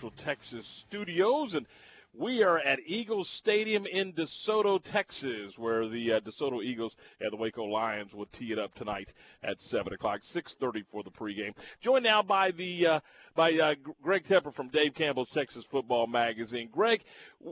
Central Texas studios, and we are at Eagles Stadium in DeSoto, Texas, where the uh, DeSoto Eagles and the Waco Lions will tee it up tonight at seven o'clock, six thirty for the pregame. Joined now by the uh, by uh, Greg Tepper from Dave Campbell's Texas Football Magazine. Greg,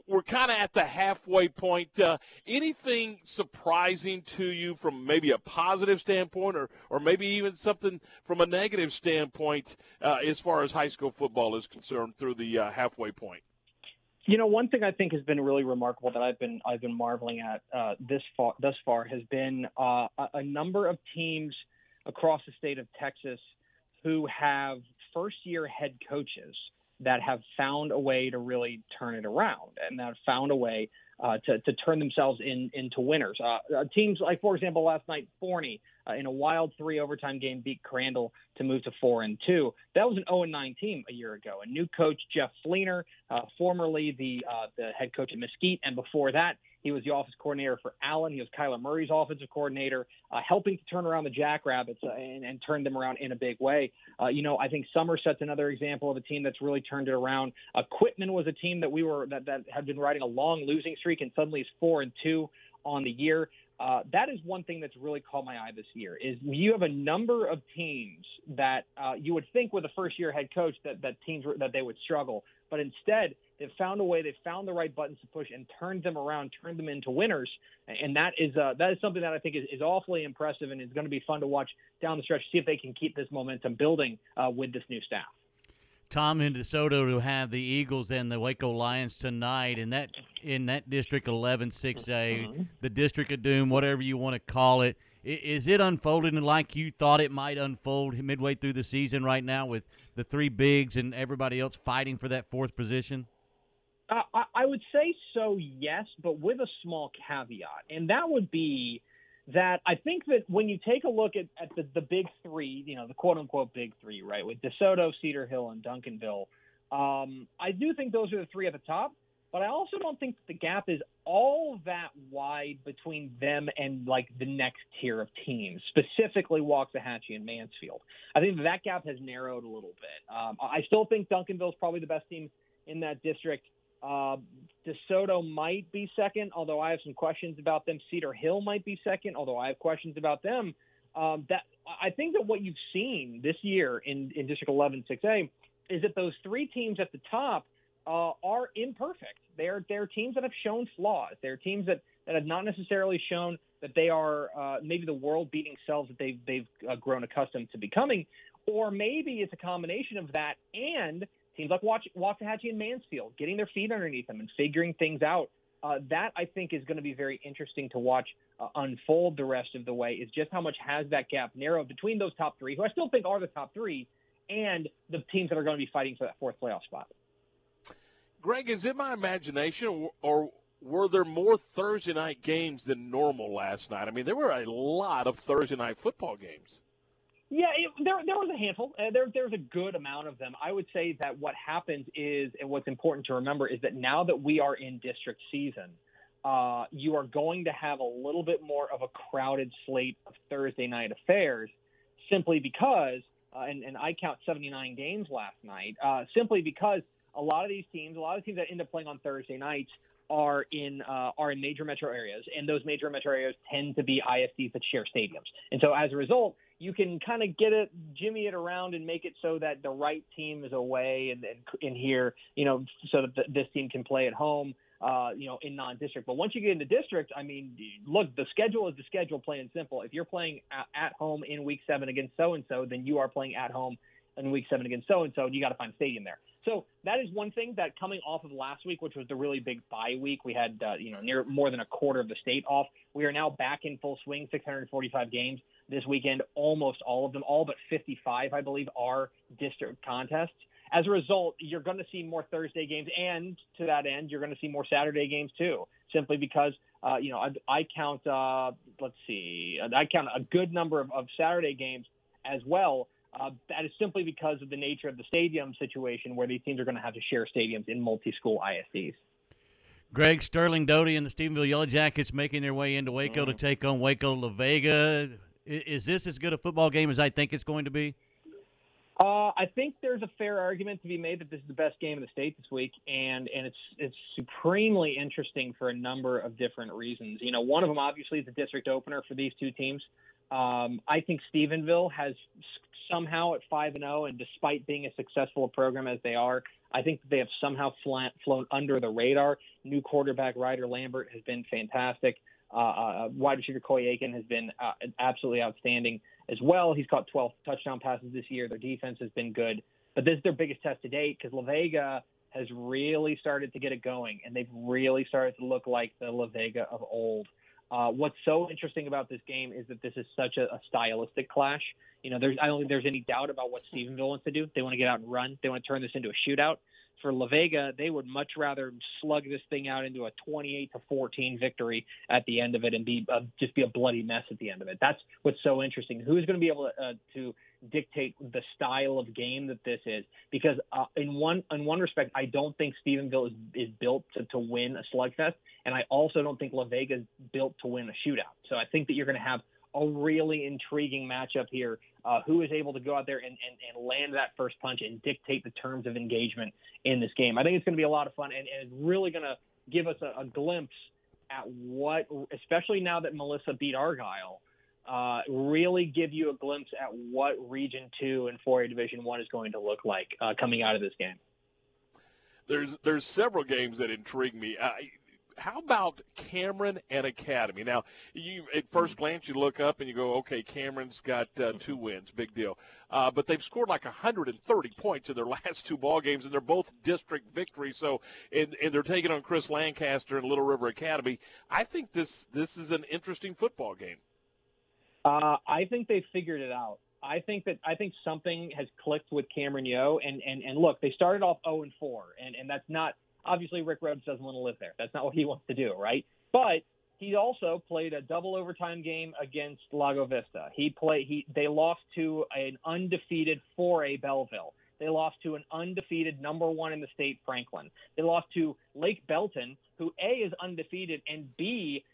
we're kind of at the halfway point. Uh, anything surprising to you from maybe a positive standpoint, or or maybe even something from a negative standpoint uh, as far as high school football is concerned through the uh, halfway point? You know, one thing I think has been really remarkable that I've been I've been marveling at uh, this far thus far has been uh, a, number of teams across the state of Texas who have first year head coaches that have found a way to really turn it around and that found a way uh, to, to turn themselves in, into winners. Uh, uh, teams like, for example, last night, Forney uh, in a wild three overtime game beat Crandall to move to four and two. That was an 0 and 9 team a year ago. And new coach Jeff Fleener, uh, formerly the uh, the head coach at Mesquite, and before that he was the office coordinator for Allen. He was Kyler Murray's offensive coordinator, uh, helping to turn around the Jackrabbits uh, and, and turn them around in a big way. Uh, you know, I think Somerset's another example of a team that's really turned it around. Uh, Quitman was a team that we were that, that had been riding a long losing streak and suddenly is four and two on the year. Uh, that is one thing that's really caught my eye this year. Is you have a number of teams that uh, you would think with a first year head coach that that teams were, that they would struggle, but instead they've found a way. They've found the right buttons to push and turned them around, turned them into winners, and that is uh, that is something that I think is, is awfully impressive and is going to be fun to watch down the stretch. See if they can keep this momentum building uh, with this new staff. Tom and DeSoto to have the Eagles and the Waco Lions tonight in that in that district 11 6A, mm-hmm. the district of doom, whatever you want to call it. Is it unfolding like you thought it might unfold midway through the season right now with the three bigs and everybody else fighting for that fourth position? I, I would say so, yes, but with a small caveat, and that would be that I think that when you take a look at, at the, the big three, you know, the quote unquote big three, right, with DeSoto, Cedar Hill, and Duncanville, um, I do think those are the three at the top. But I also don't think the gap is all that wide between them and like the next tier of teams, specifically Waxahachie and Mansfield. I think that gap has narrowed a little bit. Um, I still think Duncanville is probably the best team in that district. Uh, DeSoto might be second, although I have some questions about them. Cedar Hill might be second, although I have questions about them. Um, that I think that what you've seen this year in, in District 11 6A is that those three teams at the top uh, are imperfect. They're they're teams that have shown flaws. They're teams that, that have not necessarily shown that they are uh, maybe the world-beating selves that they've they've uh, grown accustomed to becoming, or maybe it's a combination of that and teams like Watch, Waxahachie and Mansfield getting their feet underneath them and figuring things out. Uh, that I think is going to be very interesting to watch uh, unfold the rest of the way. Is just how much has that gap narrowed between those top three, who I still think are the top three, and the teams that are going to be fighting for that fourth playoff spot. Greg, is it my imagination, or were there more Thursday night games than normal last night? I mean, there were a lot of Thursday night football games. Yeah, it, there there was a handful. Uh, there there's a good amount of them. I would say that what happens is, and what's important to remember is that now that we are in district season, uh, you are going to have a little bit more of a crowded slate of Thursday night affairs, simply because, uh, and, and I count 79 games last night, uh, simply because a lot of these teams, a lot of teams that end up playing on Thursday nights are in uh, are in major metro areas, and those major metro areas tend to be ISDs that share stadiums. And so as a result, you can kind of get it, jimmy it around, and make it so that the right team is away and in here, you know, so that this team can play at home. Uh, you know, in non-district. But once you get into district, I mean, look, the schedule is the schedule, plain and simple. If you're playing at home in week seven against so and so, then you are playing at home in week seven against so and so, and you got to find stadium there. So that is one thing that coming off of last week, which was the really big bye week, we had uh, you know near more than a quarter of the state off. We are now back in full swing, 645 games this weekend. Almost all of them, all but 55, I believe, are district contests. As a result, you're going to see more Thursday games, and to that end, you're going to see more Saturday games too. Simply because uh, you know I, I count, uh, let's see, I count a good number of, of Saturday games as well uh, that is simply because of the nature of the stadium situation where these teams are going to have to share stadiums in multi-school ISDs. Greg Sterling Doty and the Stephenville Yellow Jackets making their way into Waco mm. to take on Waco La Vega. Is this as good a football game as I think it's going to be? Uh, I think there's a fair argument to be made that this is the best game in the state this week, and and it's it's supremely interesting for a number of different reasons. You know, one of them obviously is the district opener for these two teams. Um, I think Stephenville has somehow at five and zero, oh, and despite being as successful a program as they are, I think they have somehow flown under the radar. New quarterback Ryder Lambert has been fantastic. Uh, uh, wide receiver Coy Aiken has been uh, absolutely outstanding as well. He's caught 12 touchdown passes this year. Their defense has been good, but this is their biggest test to date because La Vega has really started to get it going, and they've really started to look like the La Vega of old. Uh, what's so interesting about this game is that this is such a, a, stylistic clash. You know, there's I don't think there's any doubt about what Stephenville wants to do. They want to get out and run. They want to turn this into a shootout for La Vega, they would much rather slug this thing out into a 28 to 14 victory at the end of it and be uh, just be a bloody mess at the end of it. That's what's so interesting. Who's going to be able to, uh, to dictate the style of game that this is? Because uh, in one in one respect, I don't think Stephenville is, is built to, to win a slugfest, and I also don't think La Vega is built to win a shootout. So I think that you're going to have a really intriguing matchup here. Uh, who is able to go out there and, and, and land that first punch and dictate the terms of engagement in this game? I think it's going to be a lot of fun and, and it's really going to give us a, a, glimpse at what, especially now that Melissa beat Argyle, uh, really give you a glimpse at what Region Two and 4A Division One is going to look like uh, coming out of this game. There's there's several games that intrigue me. I, how about Cameron and Academy? Now, you at first mm-hmm. glance you look up and you go, okay, Cameron's got uh, two wins, big deal. Uh, but they've scored like 130 points in their last two ball games, and they're both district victories. So, and, and they're taking on Chris Lancaster and Little River Academy. I think this this is an interesting football game. Uh, I think they figured it out. I think that I think something has clicked with Cameron Yoe and and and look, they started off 0 and 4, and and that's not Obviously, Rick Rhodes doesn't want to live there. That's not what he wants to do, right? But he also played a double overtime game against Lago Vista. He played. He they lost to an undefeated 4A Bellville. They lost to an undefeated number one in the state, Franklin. They lost to Lake Belton, who A is undefeated and B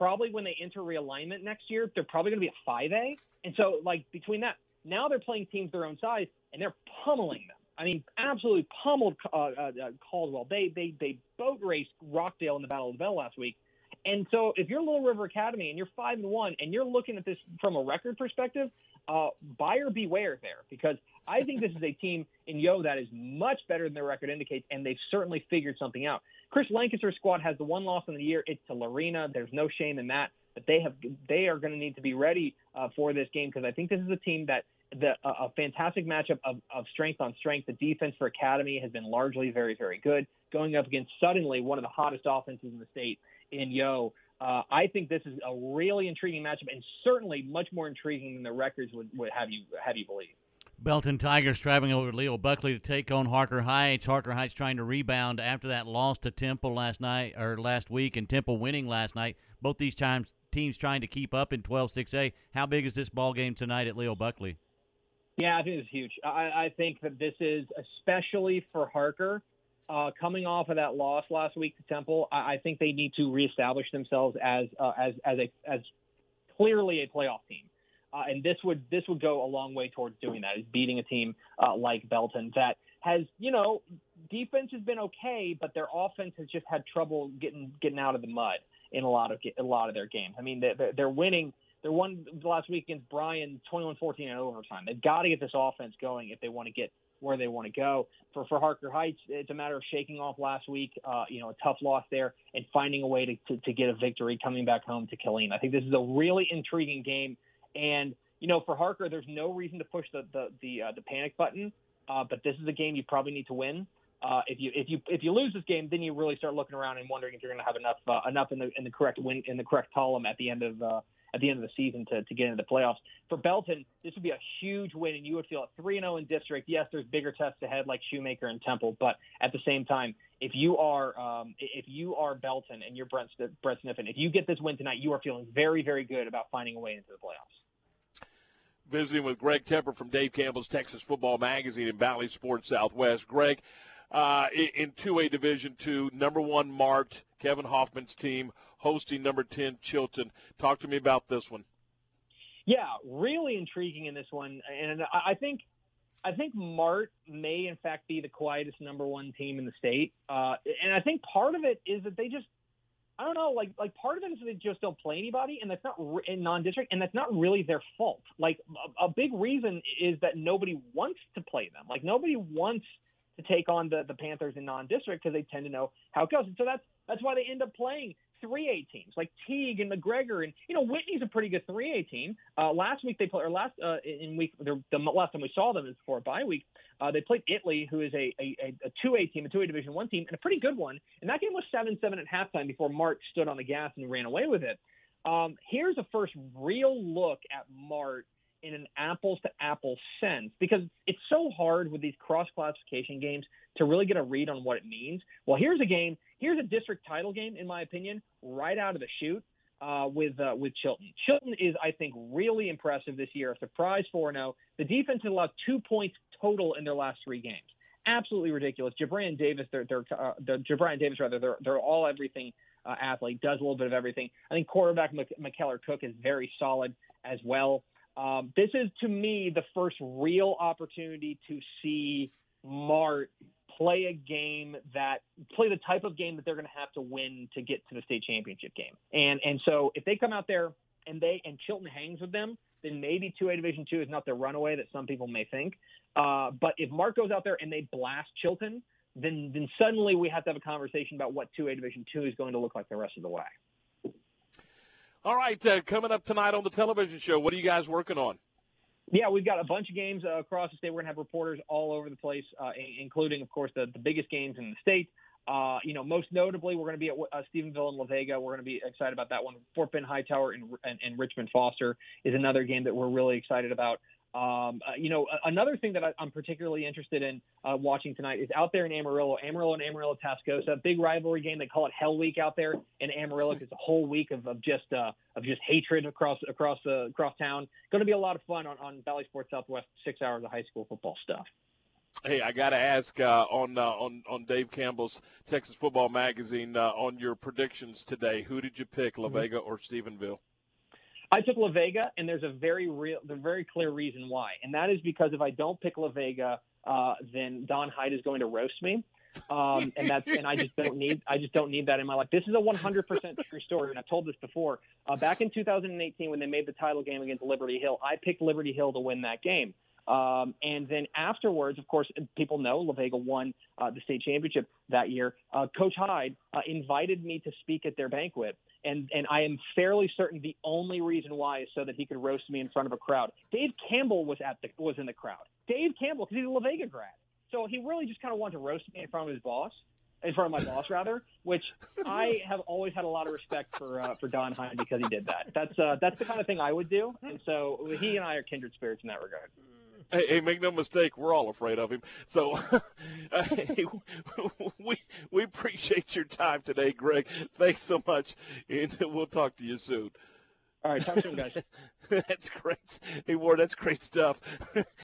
probably when they enter realignment next year, they're probably going to be a 5A. And so, like between that, now they're playing teams their own size and they're pummeling them. I mean, absolutely pummeled uh, uh, uh, Caldwell. They they they boat raced Rockdale in the Battle of the Bell last week. And so, if you're Little River Academy and you're five and one, and you're looking at this from a record perspective, uh, buyer beware there, because I think this is a team in Yoe that is much better than their record indicates, and they've certainly figured something out. Chris Lancaster's squad has the one loss in the year. It's to Lorena. There's no shame in that, but they have they are going to need to be ready uh, for this game because I think this is a team that the, a, fantastic matchup of, of strength on strength. The defense for Academy has been largely very, very good. Going up against suddenly one of the hottest offenses in the state in Yoe. Uh, I think this is a really intriguing matchup, and certainly much more intriguing than the records would, would have you have you believe. Belton Tigers traveling over Leo Buckley to take on Harker Heights. Harker Heights trying to rebound after that loss to Temple last night or last week, and Temple winning last night. Both these times teams trying to keep up in 12-6A. How big is this ball game tonight at Leo Buckley? Yeah, I think it's huge. I, I think that this is especially for Harker. Uh, coming off of that loss last week to Temple, I, I think they need to reestablish themselves as uh, as as a as clearly a playoff team. Uh, and this would this would go a long way towards doing that. Is beating a team uh, like Belton that has you know defense has been okay, but their offense has just had trouble getting getting out of the mud in a lot of a lot of their games. I mean they're, they're winning they won last week against Bryan 21-14 in overtime. They've got to get this offense going if they want to get where they want to go. For for Harker Heights, it's a matter of shaking off last week, uh, you know, a tough loss there, and finding a way to, to, to get a victory coming back home to Killeen. I think this is a really intriguing game, and you know, for Harker, there's no reason to push the the the, uh, the panic button, uh, but this is a game you probably need to win. Uh, if you if you if you lose this game, then you really start looking around and wondering if you're going to have enough uh, enough in the in the correct win in the correct column at the end of uh, at the end of the season to, to get into the playoffs. For Belton, this would be a huge win, and you would feel at 3 0 in district. Yes, there's bigger tests ahead like Shoemaker and Temple, but at the same time, if you are um, if you are Belton and you're Brett, Brett Sniffin, if you get this win tonight, you are feeling very, very good about finding a way into the playoffs. Visiting with Greg Tepper from Dave Campbell's Texas Football Magazine and Bally Sports Southwest. Greg, uh, in 2A Division Two, number one Mart Kevin Hoffman's team hosting number 10 Chilton. Talk to me about this one. Yeah, really intriguing in this one. And I think I think Mart may, in fact, be the quietest number one team in the state, uh, and I think part of it is that they just, I don't know, like like part of it is they just don't play anybody, and that's not re- in non-district, and that's not really their fault. Like a, a big reason is that nobody wants to play them. Like nobody wants to take on the the Panthers in non-district because they tend to know how it goes, and so that's that's why they end up playing 3A teams like Teague and McGregor, and you know Whitney's a pretty good 3A team. Uh, last week they played, or last uh, in week the, the last time we saw them is before a bye week. Uh, they played Italy, who is a, a, a 2A team, a 2A Division One team, and a pretty good one. And that game was 7-7 at halftime before Mart stood on the gas and ran away with it. Um, here's a first real look at Mart in an apples to apples sense because it's so hard with these cross classification games to really get a read on what it means. Well, here's a game, here's a district title game, in my opinion, right out of the chute. Uh, with uh, with Chilton. Chilton is, I think, really impressive this year. A surprise 4 0. The defense has allowed two points total in their last three games. Absolutely ridiculous. Jabran Davis, they're, uh, they're Jabran Davis rather, they're they're all everything uh, athlete, does a little bit of everything. I think quarterback McKellar Cook is very solid as well. Um, this is to me the first real opportunity to see Mart play a game that play the type of game that they're going to have to win to get to the state championship game. And and so if they come out there and they and Chilton hangs with them, then maybe 2A Division two is not the runaway that some people may think. Uh, but if Mart goes out there and they blast Chilton, then then suddenly we have to have a conversation about what 2A Division two is going to look like the rest of the way. All right, uh, coming up tonight on the television show, what are you guys working on? Yeah, we've got a bunch of games uh, across the state. We're going to have reporters all over the place, uh, including, of course, the, the biggest games in the state. Uh, you know, most notably, we're going to be at uh, Stephenville and La Vega. We're going to be excited about that one. Fort Bend Hightower and, and, and Richmond Foster is another game that we're really excited about. Um, uh, you know, another thing that I, am particularly interested in uh, watching tonight is out there in Amarillo, Amarillo and Amarillo Tascosa, big rivalry game. They call it Hell Week out there in Amarillo. It's a whole week of, of just uh, of just hatred across across the across town. Going to be a lot of fun on, on Bally Sports Southwest. Six hours of high school football stuff. Hey, I got to ask uh, on uh, on on Dave Campbell's Texas Football Magazine uh, on your predictions today. Who did you pick, La Vega mm-hmm. or Stephenville? I took La Vega, and there's a very real, the very clear reason why, and that is because if I don't pick La Vega, uh, then Don Hyde is going to roast me, um, and that's and I just don't need I just don't need that in my life. This is a 100% true story, and I've told this before. Uh, back in 2018, when they made the title game against Liberty Hill, I picked Liberty Hill to win that game. Um, and then afterwards, of course, people know La Vega won uh, the state championship that year. Uh, Coach Hyde uh, invited me to speak at their banquet, and and I am fairly certain the only reason why is so that he could roast me in front of a crowd. Dave Campbell was at the was in the crowd. Dave Campbell, because he's a La Vega grad, so he really just kind of wanted to roast me in front of his boss in front of my boss rather, which I have always had a lot of respect for uh, for Don Hyde because he did that. That's uh, that's the kind of thing I would do, and so he and I are kindred spirits in that regard. Hey, hey, make no mistake, we're all afraid of him. So uh, hey, we we appreciate your time today, Greg. Thanks so much, and we'll talk to you soon. All right, talk soon, guys. that's great. Hey, Ward, that's great stuff.